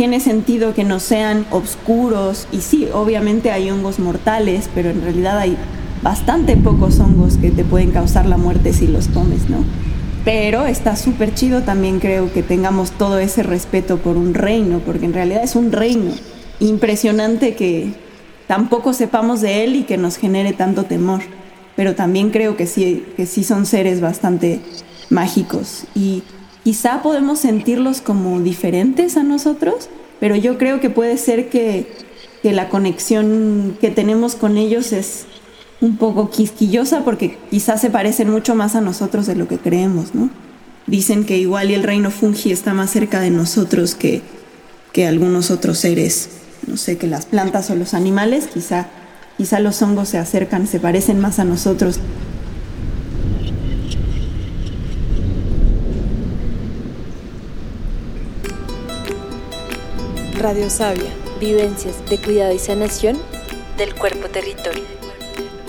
tiene sentido que no sean oscuros y sí, obviamente hay hongos mortales, pero en realidad hay bastante pocos hongos que te pueden causar la muerte si los tomes, ¿no? Pero está súper chido también creo que tengamos todo ese respeto por un reino, porque en realidad es un reino. Impresionante que tampoco sepamos de él y que nos genere tanto temor. Pero también creo que sí, que sí son seres bastante mágicos y quizá podemos sentirlos como diferentes a nosotros, pero yo creo que puede ser que, que la conexión que tenemos con ellos es un poco quisquillosa porque quizás se parecen mucho más a nosotros de lo que creemos, ¿no? Dicen que igual el reino fungi está más cerca de nosotros que, que algunos otros seres, no sé, que las plantas o los animales, quizá, quizá los hongos se acercan, se parecen más a nosotros. Radio Sabia, vivencias de cuidado y sanación del cuerpo territorio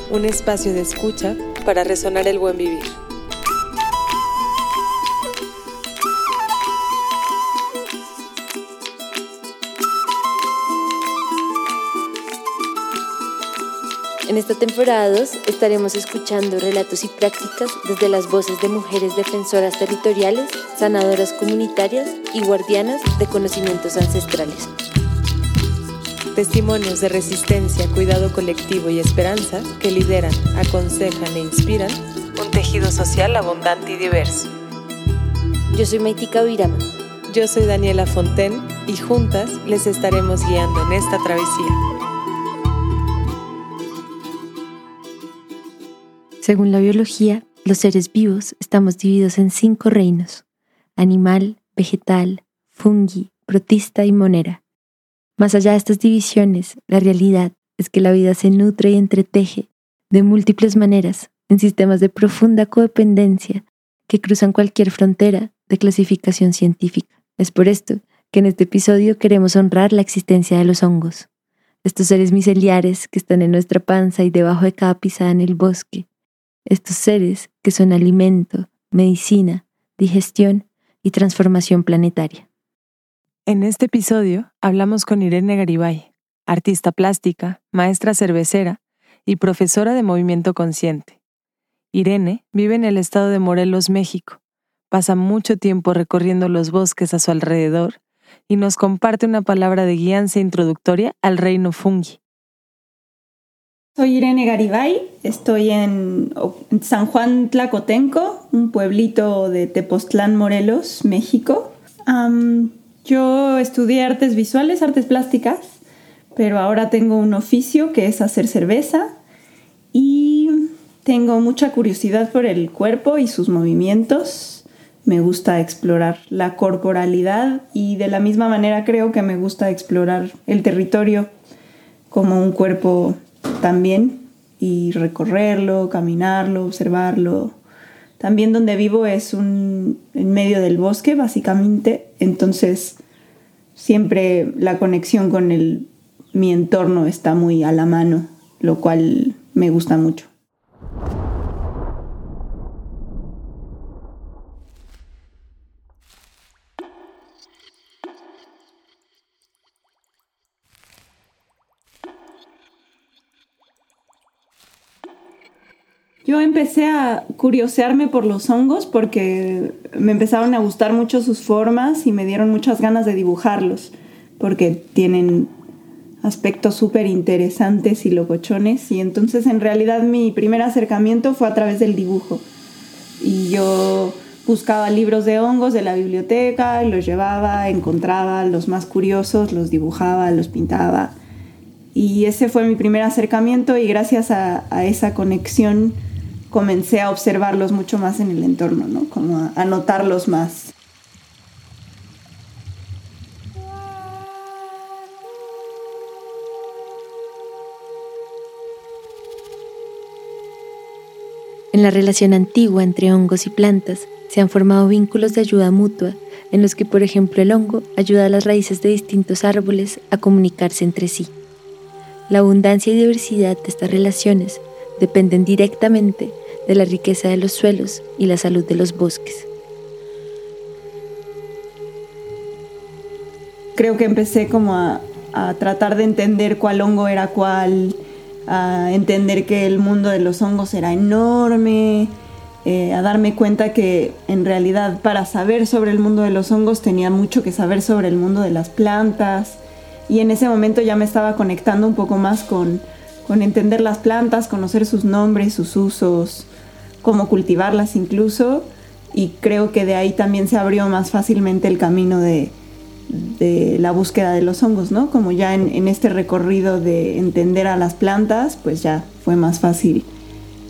un espacio de escucha para resonar el buen vivir. Esta temporada 2 estaremos escuchando relatos y prácticas desde las voces de mujeres defensoras territoriales, sanadoras comunitarias y guardianas de conocimientos ancestrales. Testimonios de resistencia, cuidado colectivo y esperanza que lideran, aconsejan e inspiran un tejido social abundante y diverso. Yo soy Maitika Virama. Yo soy Daniela Fonten y juntas les estaremos guiando en esta travesía. Según la biología, los seres vivos estamos divididos en cinco reinos: animal, vegetal, fungi, protista y monera. Más allá de estas divisiones, la realidad es que la vida se nutre y entreteje de múltiples maneras en sistemas de profunda codependencia que cruzan cualquier frontera de clasificación científica. Es por esto que en este episodio queremos honrar la existencia de los hongos, estos seres miceliares que están en nuestra panza y debajo de cada pisada en el bosque, estos seres que son alimento, medicina, digestión y transformación planetaria. En este episodio hablamos con Irene Garibay, artista plástica, maestra cervecera y profesora de movimiento consciente. Irene vive en el estado de Morelos, México. Pasa mucho tiempo recorriendo los bosques a su alrededor y nos comparte una palabra de guianza introductoria al reino fungi. Soy Irene Garibay, estoy en San Juan Tlacotenco, un pueblito de Tepoztlán, Morelos, México. Yo estudié artes visuales, artes plásticas, pero ahora tengo un oficio que es hacer cerveza y tengo mucha curiosidad por el cuerpo y sus movimientos. Me gusta explorar la corporalidad y de la misma manera creo que me gusta explorar el territorio como un cuerpo también y recorrerlo, caminarlo, observarlo, también donde vivo es un, en medio del bosque, básicamente, entonces siempre la conexión con el, mi entorno está muy a la mano, lo cual me gusta mucho. Yo empecé a curiosearme por los hongos porque me empezaron a gustar mucho sus formas y me dieron muchas ganas de dibujarlos porque tienen aspectos súper interesantes y locochones. Y entonces en realidad mi primer acercamiento fue a través del dibujo. Y yo buscaba libros de hongos de la biblioteca los llevaba, encontraba los más curiosos, los dibujaba, los pintaba. Y ese fue mi primer acercamiento y gracias a, a esa conexión comencé a observarlos mucho más en el entorno, ¿no? Como a, notarlos más. En la relación antigua entre hongos y plantas se han formado vínculos de ayuda mutua en los que, por ejemplo, el hongo ayuda a las raíces de distintos árboles a comunicarse entre sí. La abundancia y diversidad de estas relaciones dependen directamente de la riqueza de los suelos y la salud de los bosques. creo que empecé como a, tratar de entender cuál hongo era cuál, a entender que el mundo de los hongos era enorme, eh, a darme cuenta que en realidad para saber sobre el mundo de los hongos tenía mucho que saber sobre el mundo de las plantas y en ese momento ya me estaba conectando un poco más con, con entender las plantas, conocer sus nombres, sus usos, cómo cultivarlas incluso y creo que de ahí también se abrió más fácilmente el camino de, de la búsqueda de los hongos, ¿no? Como ya en, este recorrido de entender a las plantas, pues ya fue más fácil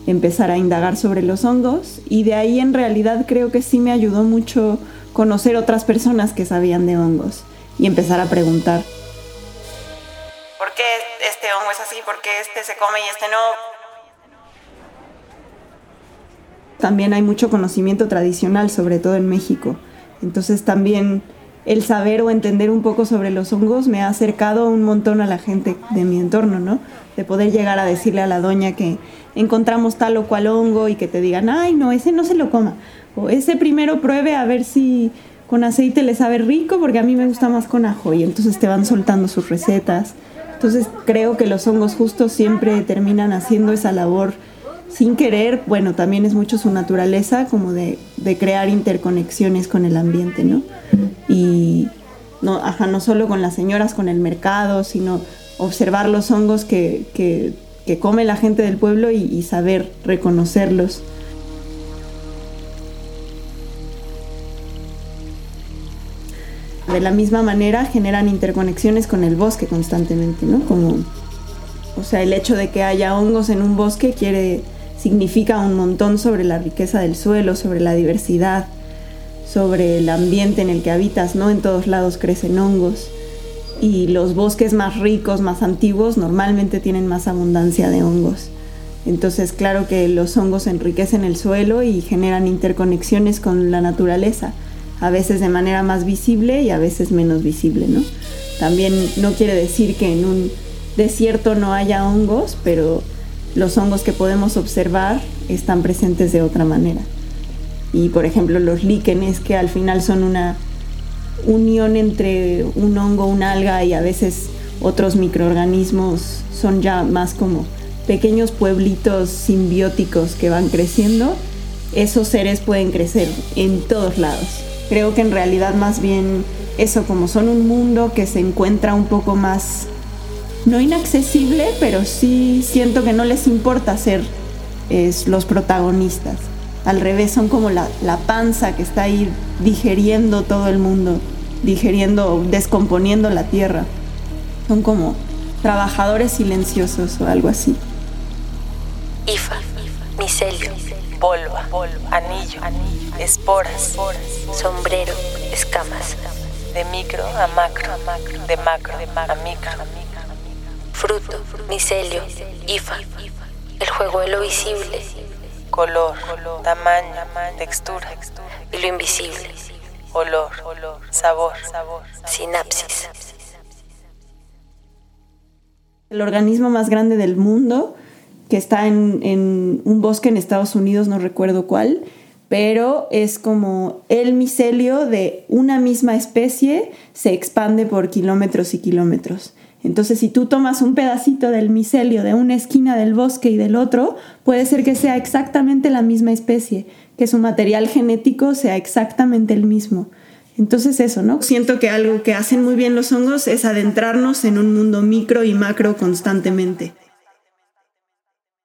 empezar a indagar sobre los hongos y de ahí en realidad creo que sí me ayudó mucho conocer otras personas que sabían de hongos y empezar a preguntar. ¿Por qué este hongo es así? ¿Por qué este se come y este no? También hay mucho conocimiento tradicional, sobre todo en México. Entonces también el saber o entender un poco sobre los hongos me ha acercado un montón a la gente de mi entorno, ¿no? De poder llegar a decirle a la doña que encontramos tal o cual hongo y que te digan, ay, no, ese no se lo coma. O ese primero pruebe a ver si con aceite le sabe rico, porque a mí me gusta más con ajo. Y entonces te van soltando sus recetas. Entonces creo que los hongos justos siempre terminan haciendo esa labor sin querer, bueno, también es mucho su naturaleza como de, de crear interconexiones con el ambiente, ¿no? y no, ajá, no solo con las señoras, con el mercado, sino observar los hongos que, que, come la gente del pueblo y, saber reconocerlos. De la misma manera generan interconexiones con el bosque constantemente, ¿no? Como, o sea, el hecho de que haya hongos en un bosque quiere, significa un montón sobre la riqueza del suelo, sobre la diversidad, sobre el ambiente en el que habitas, ¿no? En todos lados crecen hongos y los bosques más ricos, más antiguos, normalmente tienen más abundancia de hongos. Entonces, claro que los hongos enriquecen el suelo y generan interconexiones con la naturaleza, a veces de manera más visible y a veces menos visible, ¿no? También no quiere decir que en un desierto no haya hongos, pero los hongos que podemos observar están presentes de otra manera y por ejemplo los líquenes que al final son una unión entre un hongo, una alga y a veces otros microorganismos son ya más como pequeños pueblitos simbióticos que van creciendo, esos seres pueden crecer en todos lados. Creo que en realidad más bien eso como son un mundo que se encuentra un poco más no inaccesible, pero sí siento que no les importa ser los protagonistas. Al revés, son como la, panza que está ahí digeriendo todo el mundo, digeriendo, descomponiendo la tierra. Son como trabajadores silenciosos o algo así. Ifa, micelio, polvo, anillo, esporas, sombrero, escamas. De micro a macro, de macro a micro. Fruto, micelio, ifa. El juego de lo visible color, tamaño, textura y lo invisible, olor, sabor, sinapsis. El organismo más grande del mundo, que está en, en un bosque en Estados Unidos, no recuerdo cuál, pero es como el micelio de una misma especie se expande por kilómetros y kilómetros. Entonces, si tú tomas un pedacito del micelio de una esquina del bosque y del otro, puede ser que sea exactamente la misma especie, que su material genético sea exactamente el mismo. Entonces eso, ¿no? Siento que algo que hacen muy bien los hongos es adentrarnos en un mundo micro y macro constantemente.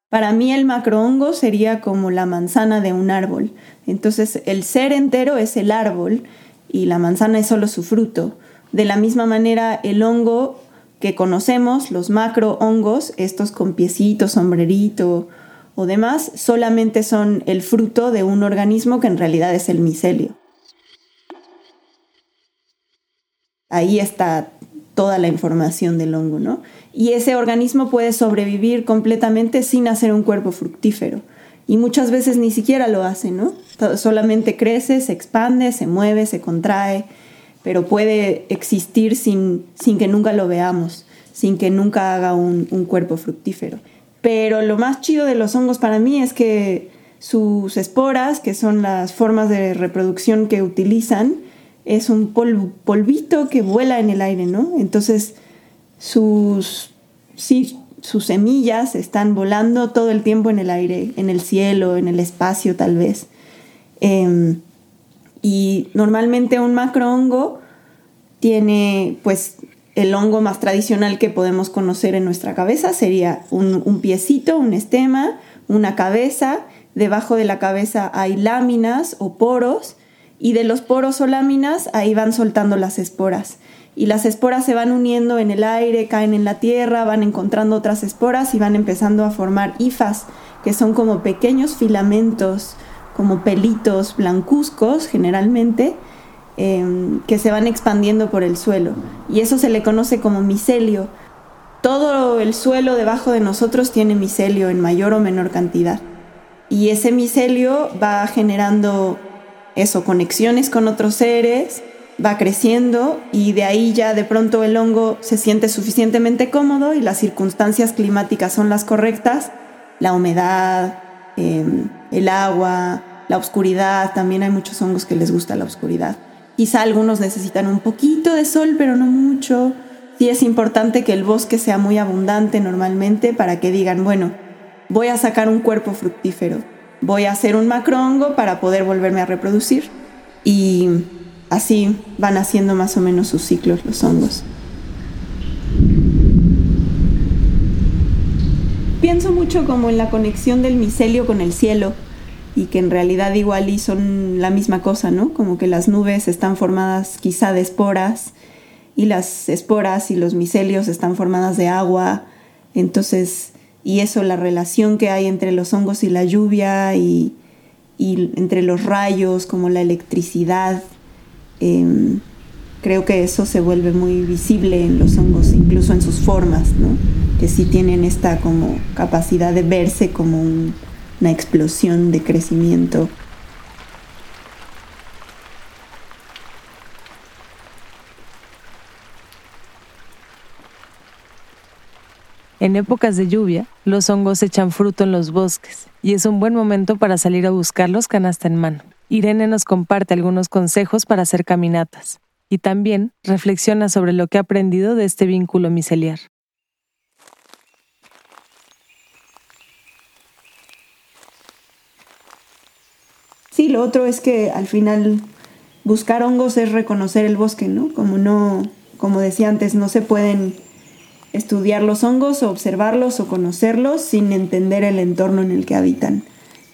Para mí el macrohongo sería como la manzana de un árbol. Entonces el ser entero es el árbol y la manzana es solo su fruto. De la misma manera el hongo que conocemos, los macrohongos, estos con piecito, sombrerito o demás, solamente son el fruto de un organismo que en realidad es el micelio. Ahí está toda la información del hongo, ¿no? Y ese organismo puede sobrevivir completamente sin hacer un cuerpo fructífero. Y muchas veces ni siquiera lo hace, ¿no? Solamente crece, se expande, se mueve, se contrae pero puede existir sin, sin que nunca lo veamos, sin que nunca haga un, un cuerpo fructífero. Pero lo más chido de los hongos para mí es que sus esporas, que son las formas de reproducción que utilizan, es un polvito que vuela en el aire, ¿no? Entonces sus, sus semillas están volando todo el tiempo en el aire, en el cielo, en el espacio tal vez. Em, y normalmente un macrohongo tiene pues el hongo más tradicional que podemos conocer en nuestra cabeza sería un, un, piecito, un estema, una cabeza. Debajo de la cabeza hay láminas o poros y de los poros o láminas ahí van soltando las esporas. Y las esporas se van uniendo en el aire, caen en la tierra, van encontrando otras esporas y van empezando a formar hifas, que son como pequeños filamentos, como pelitos blancuzcos generalmente, Em, que se van expandiendo por el suelo. Y eso se le conoce como micelio. Todo el suelo debajo de nosotros tiene micelio en mayor o menor cantidad. Y ese micelio va generando eso, conexiones con otros seres, va creciendo y de ahí ya de pronto el hongo se siente suficientemente cómodo y las circunstancias climáticas son las correctas, la humedad, em, el agua, la oscuridad, también hay muchos hongos que les gusta la oscuridad. Quizá algunos necesitan un poquito de sol, pero no mucho. Sí es importante que el bosque sea muy abundante normalmente para que digan, bueno, voy a sacar un cuerpo fructífero, voy a hacer un macrohongo para poder volverme a reproducir. Y así van haciendo más o menos sus ciclos los hongos. Pienso mucho como en la conexión del micelio con el cielo y que en realidad igual y son la misma cosa, ¿no? Como que las nubes están formadas quizá de esporas y las esporas y los micelios están formadas de agua, entonces, y eso, la relación que hay entre los hongos y la lluvia y, entre los rayos, como la electricidad, em, creo que eso se vuelve muy visible en los hongos, incluso en sus formas, ¿no? Que sí tienen esta como capacidad de verse como un una explosión de crecimiento. En épocas de lluvia, los hongos echan fruto en los bosques y es un buen momento para salir a buscarlos canasta en mano. Irene nos comparte algunos consejos para hacer caminatas y también reflexiona sobre lo que ha aprendido de este vínculo miceliar. Sí, lo otro es que al final buscar hongos es reconocer el bosque, ¿no? Como no, como decía antes, no se pueden estudiar los hongos o observarlos o conocerlos sin entender el entorno en el que habitan.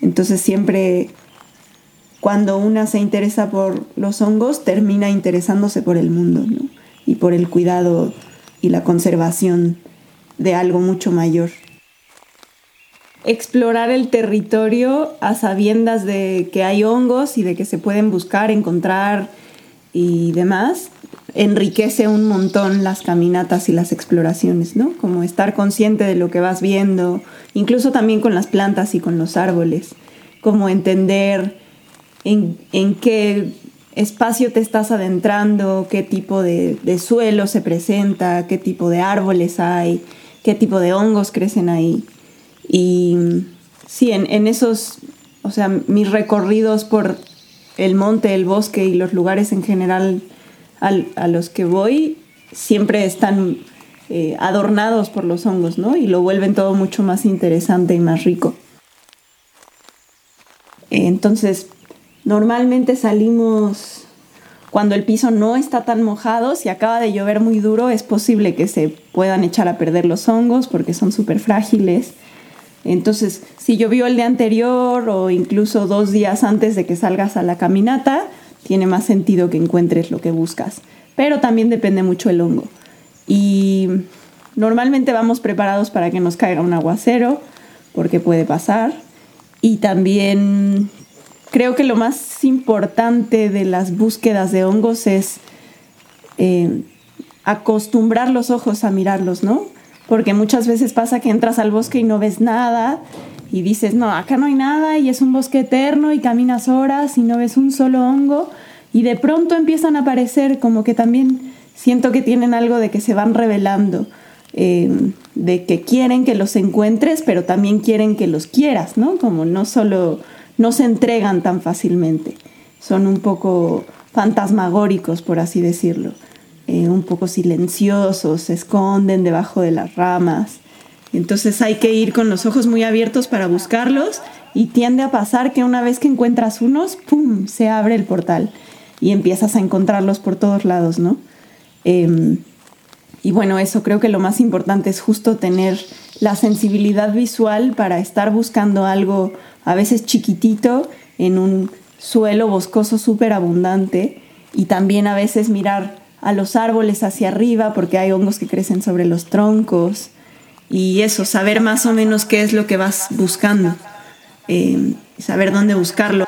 Entonces siempre cuando una se interesa por los hongos, termina interesándose por el mundo. Y por el cuidado y la conservación de algo mucho mayor explorar el territorio a sabiendas de que hay hongos y de que se pueden buscar, encontrar y demás, enriquece un montón las caminatas y las exploraciones, ¿no? Como estar consciente de lo que vas viendo, incluso también con las plantas y con los árboles, como entender en, qué espacio te estás adentrando, qué tipo de, de suelo se presenta, qué tipo de árboles hay, qué tipo de hongos crecen ahí. Y sí, en, esos, o sea, mis recorridos por el monte, el bosque y los lugares en general a los que voy, siempre están eh, adornados por los hongos, ¿no? Y lo vuelven todo mucho más interesante y más rico. Entonces, normalmente salimos cuando el piso no está tan mojado, si acaba de llover muy duro, es posible que se puedan echar a perder los hongos porque son súper frágiles. Entonces, si llovió el día anterior o incluso dos días antes de que salgas a la caminata, tiene más sentido que encuentres lo que buscas. Pero también depende mucho el hongo. Y normalmente vamos preparados para que nos caiga un aguacero, porque puede pasar. Y también creo que lo más importante de las búsquedas de hongos es eh, acostumbrar los ojos a mirarlos, ¿no? Porque muchas veces pasa que entras al bosque y no ves nada y dices, no, acá no hay nada y es un bosque eterno y caminas horas y no ves un solo hongo y de pronto empiezan a aparecer como que también siento que tienen algo de que se van revelando, eh, de que quieren que los encuentres, pero también quieren que los quieras, ¿no? Como no solo, no se entregan tan fácilmente, son un poco fantasmagóricos, por así decirlo, eh, un poco silenciosos, se esconden debajo de las ramas. Entonces hay que ir con los ojos muy abiertos para buscarlos y tiende a pasar que una vez que encuentras unos, ¡pum!, se abre el portal y empiezas a encontrarlos por todos lados, ¿no? Em, y bueno, eso creo que lo más importante es justo tener la sensibilidad visual para estar buscando algo a veces chiquitito en un suelo boscoso súper abundante y también a veces mirar a los árboles hacia arriba porque hay hongos que crecen sobre los troncos y eso, saber más o menos qué es lo que vas buscando, eh, saber dónde buscarlo.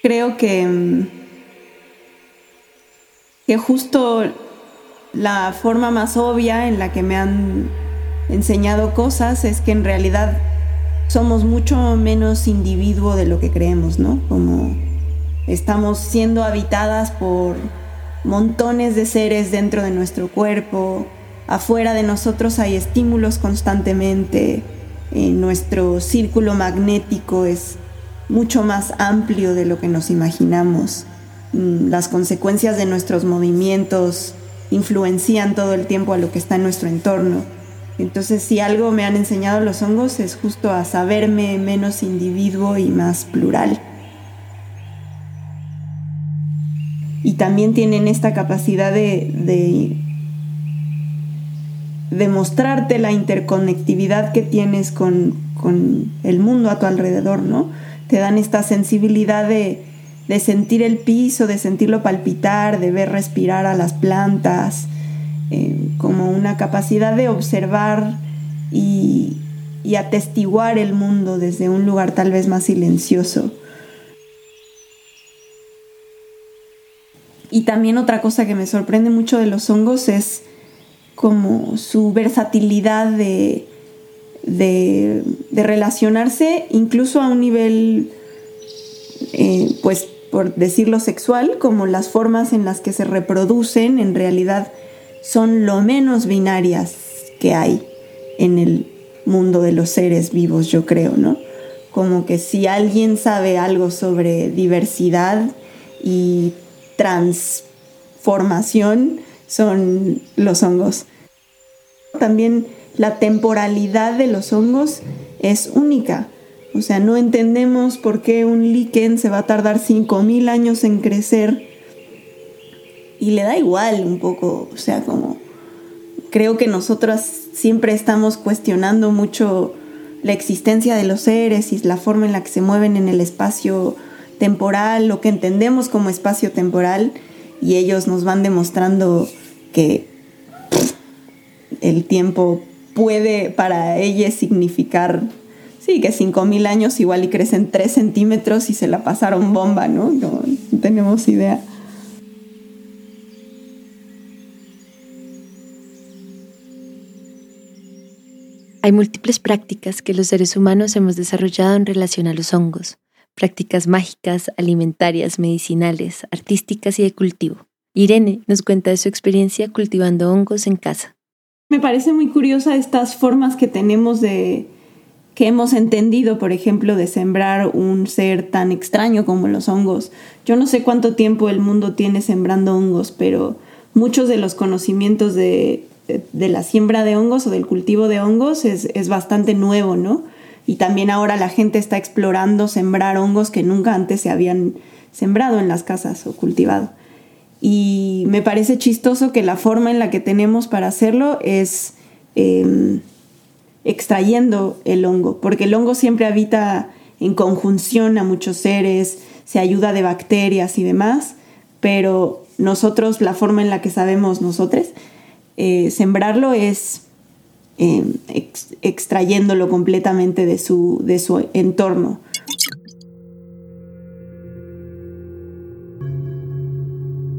Creo que, mm, que justo la forma más obvia en la que me han enseñado cosas es que en realidad somos mucho menos individuo de lo que creemos, ¿no? Como estamos siendo habitadas por montones de seres dentro de nuestro cuerpo, afuera de nosotros hay estímulos constantemente, en nuestro círculo magnético es mucho más amplio de lo que nos imaginamos. Mm, las consecuencias de nuestros movimientos influencian todo el tiempo a lo que está en nuestro entorno. Entonces, si algo me han enseñado los hongos es justo a saberme menos individuo y más plural. Y también tienen esta capacidad de, de, mostrarte la interconectividad que tienes con, con, el mundo a tu alrededor, ¿no? Te dan esta sensibilidad de, de sentir el piso, de sentirlo palpitar, de ver respirar a las plantas, eh, como una capacidad de observar y, y atestiguar el mundo desde un lugar tal vez más silencioso. Y también otra cosa que me sorprende mucho de los hongos es como su versatilidad de, de, relacionarse incluso a un nivel, eh, pues por decirlo sexual, como las formas en las que se reproducen en realidad son lo menos binarias que hay en el mundo de los seres vivos, yo creo, ¿no? Como que si alguien sabe algo sobre diversidad y transformación, son los hongos. También la temporalidad de los hongos es única. O sea, no entendemos por qué un líquen se va a tardar 5.000 años en crecer. Y le da igual un poco, o sea, como creo que nosotras siempre estamos cuestionando mucho la existencia de los seres y la forma en la que se mueven en el espacio temporal, lo que entendemos como espacio temporal, y ellos nos van demostrando que el tiempo puede para ellos significar, sí, que 5.000 años igual y crecen 3 centímetros y se la pasaron bomba, ¿no? No, no tenemos idea. Hay múltiples prácticas que los seres humanos hemos desarrollado en relación a los hongos, prácticas mágicas, alimentarias, medicinales, artísticas y de cultivo. Irene nos cuenta de su experiencia cultivando hongos en casa. Me parece muy curiosa estas formas que tenemos de que hemos entendido, por ejemplo, de sembrar un ser tan extraño como los hongos. Yo no sé cuánto tiempo el mundo tiene sembrando hongos, pero muchos de los conocimientos de de la siembra de hongos o del cultivo de hongos es, bastante nuevo, ¿no? Y también ahora la gente está explorando sembrar hongos que nunca antes se habían sembrado en las casas o cultivado. Y me parece chistoso que la forma en la que tenemos para hacerlo es em, extrayendo el hongo, porque el hongo siempre habita en conjunción a muchos seres, se ayuda de bacterias y demás, pero nosotros, la forma en la que sabemos nosotros, eh, sembrarlo es eh, extrayéndolo completamente de su, de su entorno.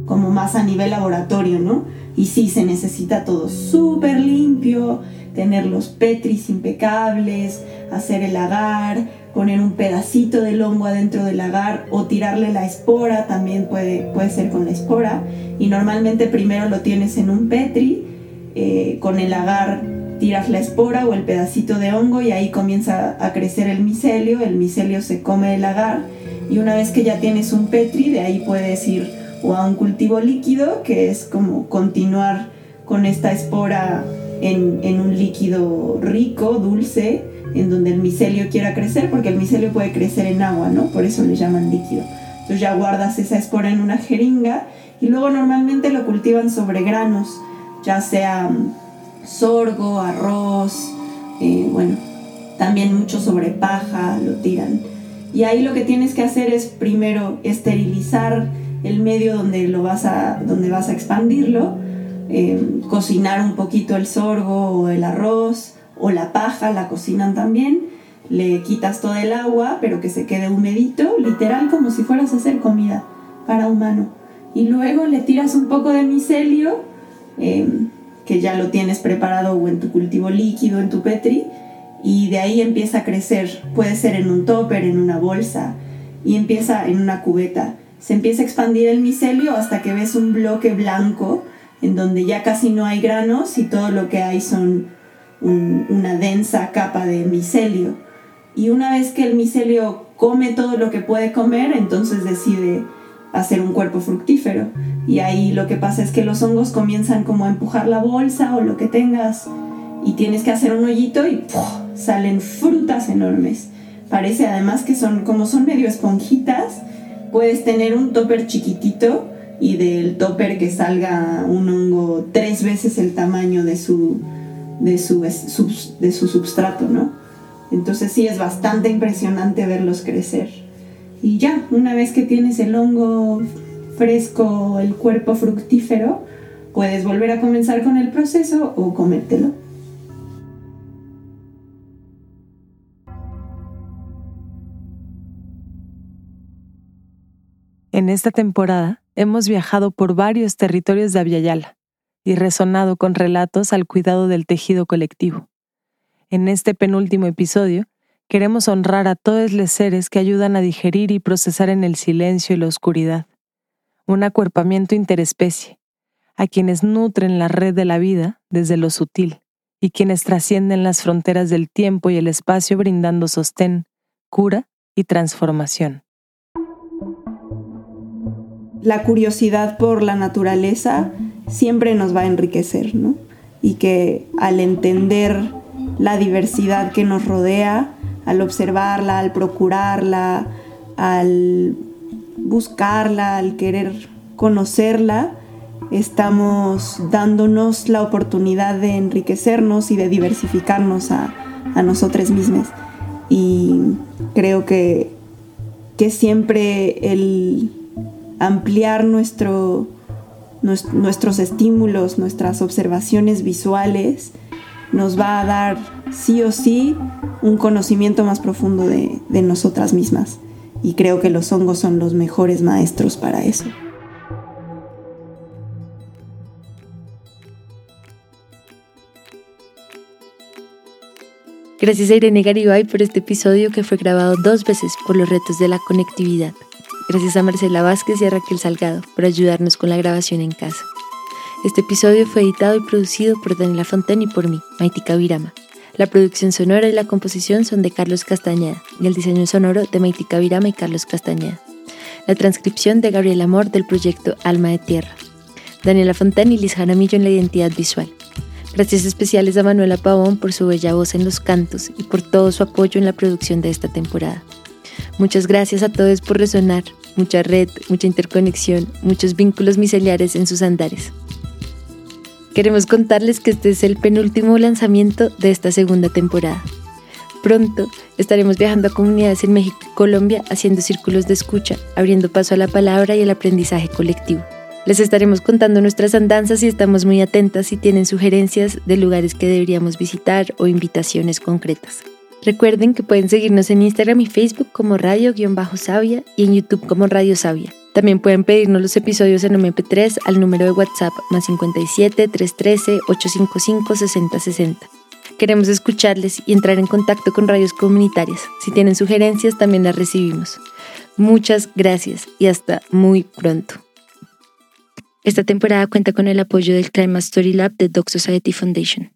Como más a nivel laboratorio, ¿no? Y sí, se necesita todo súper limpio, tener los petris impecables, hacer el agar, poner un pedacito del hongo adentro del agar o tirarle la espora, también puede, puede ser con la espora. Y normalmente primero lo tienes en un petri, eh, con el agar tiras la espora o el pedacito de hongo y ahí comienza a crecer el micelio, el micelio se come el agar y una vez que ya tienes un petri, de ahí puedes ir o a un cultivo líquido, que es como continuar con esta espora en, en un líquido rico, dulce, en donde el micelio quiera crecer, porque el micelio puede crecer en agua, ¿no? Por eso le llaman líquido. Entonces ya guardas esa espora en una jeringa y luego normalmente lo cultivan sobre granos, ya sea mm, sorgo, arroz, eh, bueno, también mucho sobre paja lo tiran. Y ahí lo que tienes que hacer es primero esterilizar el medio donde, lo vas, a, donde vas a expandirlo, eh, cocinar un poquito el sorgo o el arroz, o la paja la cocinan también, le quitas todo el agua, pero que se quede humedito, literal como si fueras a hacer comida para humano. Y luego le tiras un poco de micelio, em, que ya lo tienes preparado o en tu cultivo líquido, en tu petri, y de ahí empieza a crecer. Puede ser en un topper, en una bolsa, y empieza en una cubeta. Se empieza a expandir el micelio hasta que ves un bloque blanco en donde ya casi no hay granos y todo lo que hay son una densa capa de micelio. Y una vez que el micelio come todo lo que puede comer, entonces decide hacer un cuerpo fructífero. Y ahí lo que pasa es que los hongos comienzan como a empujar la bolsa o lo que tengas y tienes que hacer un hoyito y salen frutas enormes. Parece además que son como son medio esponjitas, puedes tener un topper chiquitito y del topper que salga un hongo tres veces el tamaño de su, de su, de su substrato, ¿no? Entonces sí es bastante impresionante verlos crecer. Y ya, una vez que tienes el hongo fresco, el cuerpo fructífero, puedes volver a comenzar con el proceso o comértelo. En esta temporada hemos viajado por varios territorios de Aviala y resonado con relatos al cuidado del tejido colectivo. En este penúltimo episodio, queremos honrar a todos los seres que ayudan a digerir y procesar en el silencio y la oscuridad. Un acuerpamiento interespecie, a quienes nutren la red de la vida desde lo sutil y quienes trascienden las fronteras del tiempo y el espacio brindando sostén, cura y transformación. La curiosidad por la naturaleza siempre nos va a enriquecer, ¿no? Y que al entender la diversidad que nos rodea, al observarla, al procurarla, al buscarla, al querer conocerla, estamos dándonos la oportunidad de enriquecernos y de diversificarnos a, a nosotros mismos. Y creo que, que siempre el ampliar nuestro, nuestros estímulos, nuestras observaciones visuales, nos va a dar sí o sí un conocimiento más profundo de, de nosotras mismas. Y creo que los hongos son los mejores maestros para eso. Gracias a Irene Garibay por este episodio que fue grabado dos veces por los retos de la conectividad. Gracias a Marcela Vázquez y a Raquel Salgado por ayudarnos con la grabación en casa. Este episodio fue editado y producido por Daniela Fontaine y por mí, Maitika Virama. La producción sonora y la composición son de Carlos Castañeda y el diseño sonoro de Maitika Virama y Carlos Castañeda. La transcripción de Gabriel Amor del proyecto Alma de Tierra. Daniela Fontaine y Liz Jaramillo en la identidad visual. Gracias especiales a Manuela Pavón por su bella voz en los cantos y por todo su apoyo en la producción de esta temporada. Muchas gracias a todos por resonar, mucha red, mucha interconexión, muchos vínculos miceliares en sus andares. Queremos contarles que este es el penúltimo lanzamiento de esta segunda temporada. Pronto estaremos viajando a comunidades en México y Colombia haciendo círculos de escucha, abriendo paso a la palabra y el aprendizaje colectivo. Les estaremos contando nuestras andanzas y estamos muy atentas si tienen sugerencias de lugares que deberíamos visitar o invitaciones concretas. Recuerden que pueden seguirnos en Instagram y Facebook como Radio-Sabia y en YouTube como Radio Sabia. También pueden pedirnos los episodios en MP3 al número de WhatsApp más 57 313 855 6060. Queremos escucharles y entrar en contacto con radios comunitarias. Si tienen sugerencias, también las recibimos. Muchas gracias y hasta muy pronto. Esta temporada cuenta con el apoyo del Crime Story Lab de Doc Society Foundation.